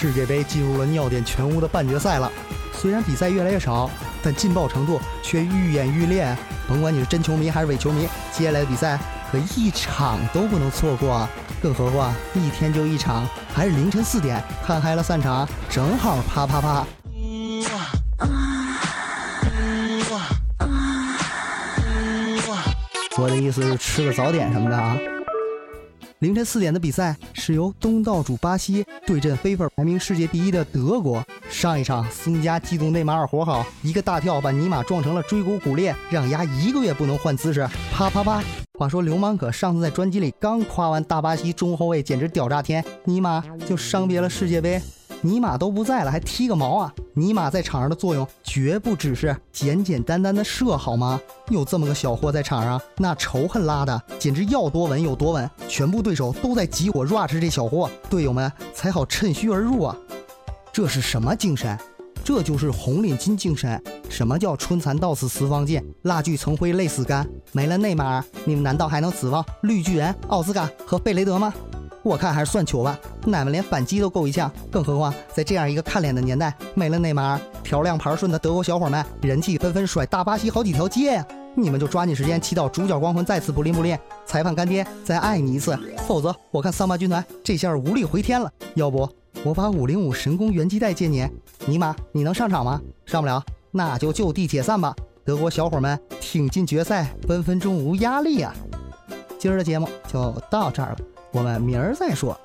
世界杯进入了尿点全无的半决赛了。虽然比赛越来越少，但劲爆程度却愈演愈烈。甭管你是真球迷还是伪球迷，接下来的比赛可一场都不能错过。更何况一天就一场，还是凌晨四点，看嗨了散场，正好啪啪啪。我的意思是吃个早点什么的啊。凌晨四点的比赛是由东道主巴西对阵非分排名世界第一的德国。上一场，孙家嫉妒内马尔活好，一个大跳把尼玛撞成了椎骨骨裂，让丫一个月不能换姿势。啪啪啪！话说流氓可上次在专辑里刚夸完大巴西中后卫简直屌炸天，尼玛就伤别了世界杯。尼玛都不在了，还踢个毛啊！尼玛在场上的作用绝不只是简简单单的射，好吗？有这么个小货在场上，那仇恨拉的简直要多稳有多稳。全部对手都在集火 rush 这小货，队友们才好趁虚而入啊！这是什么精神？这就是红领巾精神。什么叫春蚕到死丝方尽，蜡炬成灰泪始干？没了内马尔，你们难道还能指望绿巨人奥斯卡和贝雷德吗？我看还是算球吧，奶们连反击都够一呛，更何况在这样一个看脸的年代，没了内马尔，调亮牌顺的德国小伙们人气纷纷甩大巴西好几条街呀！你们就抓紧时间祈祷主角光环再次不灵不灵，裁判干爹再爱你一次，否则我看桑巴军团这下无力回天了。要不我把五零五神功元气带借你，尼玛你能上场吗？上不了，那就就地解散吧。德国小伙们挺进决赛，分分钟无压力啊！今儿的节目就到这儿了。我们明儿再说。